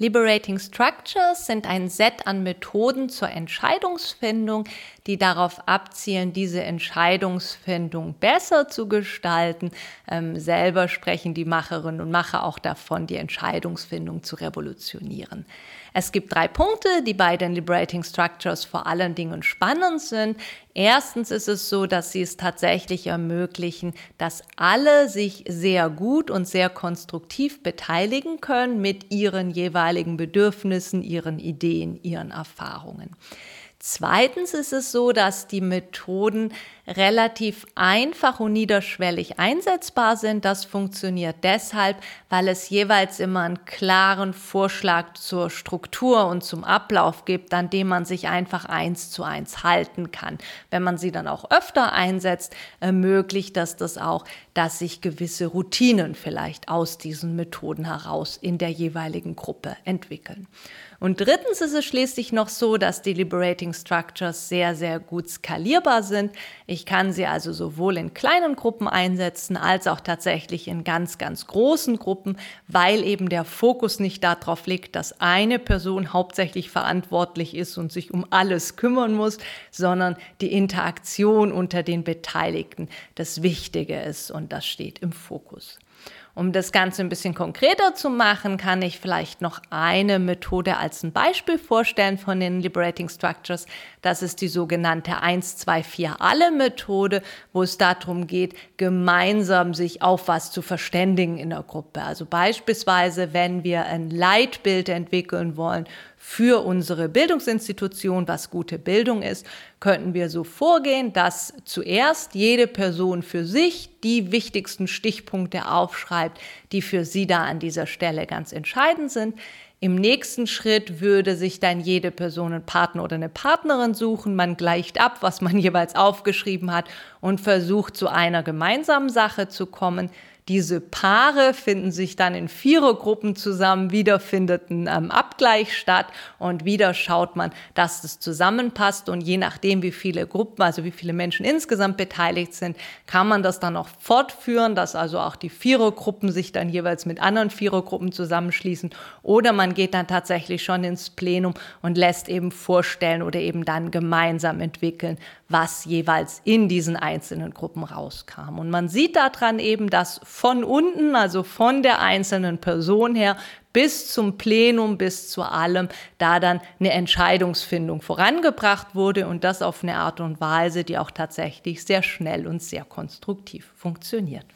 Liberating Structures sind ein Set an Methoden zur Entscheidungsfindung, die darauf abzielen, diese Entscheidungsfindung besser zu gestalten. Ähm, selber sprechen die Macherinnen und Macher auch davon, die Entscheidungsfindung zu revolutionieren. Es gibt drei Punkte, die bei den Liberating Structures vor allen Dingen spannend sind. Erstens ist es so, dass sie es tatsächlich ermöglichen, dass alle sich sehr gut und sehr konstruktiv beteiligen können mit ihren jeweiligen Bedürfnissen, ihren Ideen, ihren Erfahrungen. Zweitens ist es so, dass die Methoden relativ einfach und niederschwellig einsetzbar sind. Das funktioniert deshalb, weil es jeweils immer einen klaren Vorschlag zur Struktur und zum Ablauf gibt, an dem man sich einfach eins zu eins halten kann. Wenn man sie dann auch öfter einsetzt, ermöglicht das das auch, dass sich gewisse Routinen vielleicht aus diesen Methoden heraus in der jeweiligen Gruppe entwickeln. Und drittens ist es schließlich noch so, dass die Liberating Structures sehr, sehr gut skalierbar sind. Ich kann sie also sowohl in kleinen Gruppen einsetzen als auch tatsächlich in ganz, ganz großen Gruppen, weil eben der Fokus nicht darauf liegt, dass eine Person hauptsächlich verantwortlich ist und sich um alles kümmern muss, sondern die Interaktion unter den Beteiligten das Wichtige ist und das steht im Fokus. Um das Ganze ein bisschen konkreter zu machen, kann ich vielleicht noch eine Methode als ein Beispiel vorstellen von den Liberating Structures. Das ist die sogenannte 1, 2, 4 alle Methode, wo es darum geht, gemeinsam sich auf was zu verständigen in der Gruppe. Also beispielsweise, wenn wir ein Leitbild entwickeln wollen für unsere Bildungsinstitution, was gute Bildung ist, könnten wir so vorgehen, dass zuerst jede Person für sich die wichtigsten Stichpunkte aufschreibt, die für sie da an dieser Stelle ganz entscheidend sind. Im nächsten Schritt würde sich dann jede Person einen Partner oder eine Partnerin suchen. Man gleicht ab, was man jeweils aufgeschrieben hat und versucht zu einer gemeinsamen Sache zu kommen. Diese Paare finden sich dann in Vierergruppen zusammen, wieder findet ein ähm, Abgleich statt und wieder schaut man, dass das zusammenpasst und je nachdem, wie viele Gruppen, also wie viele Menschen insgesamt beteiligt sind, kann man das dann noch fortführen, dass also auch die Vierergruppen sich dann jeweils mit anderen Vierergruppen zusammenschließen oder man geht dann tatsächlich schon ins Plenum und lässt eben vorstellen oder eben dann gemeinsam entwickeln, was jeweils in diesen einzelnen Gruppen rauskam. Und man sieht daran eben, dass von unten, also von der einzelnen Person her, bis zum Plenum, bis zu allem, da dann eine Entscheidungsfindung vorangebracht wurde und das auf eine Art und Weise, die auch tatsächlich sehr schnell und sehr konstruktiv funktioniert.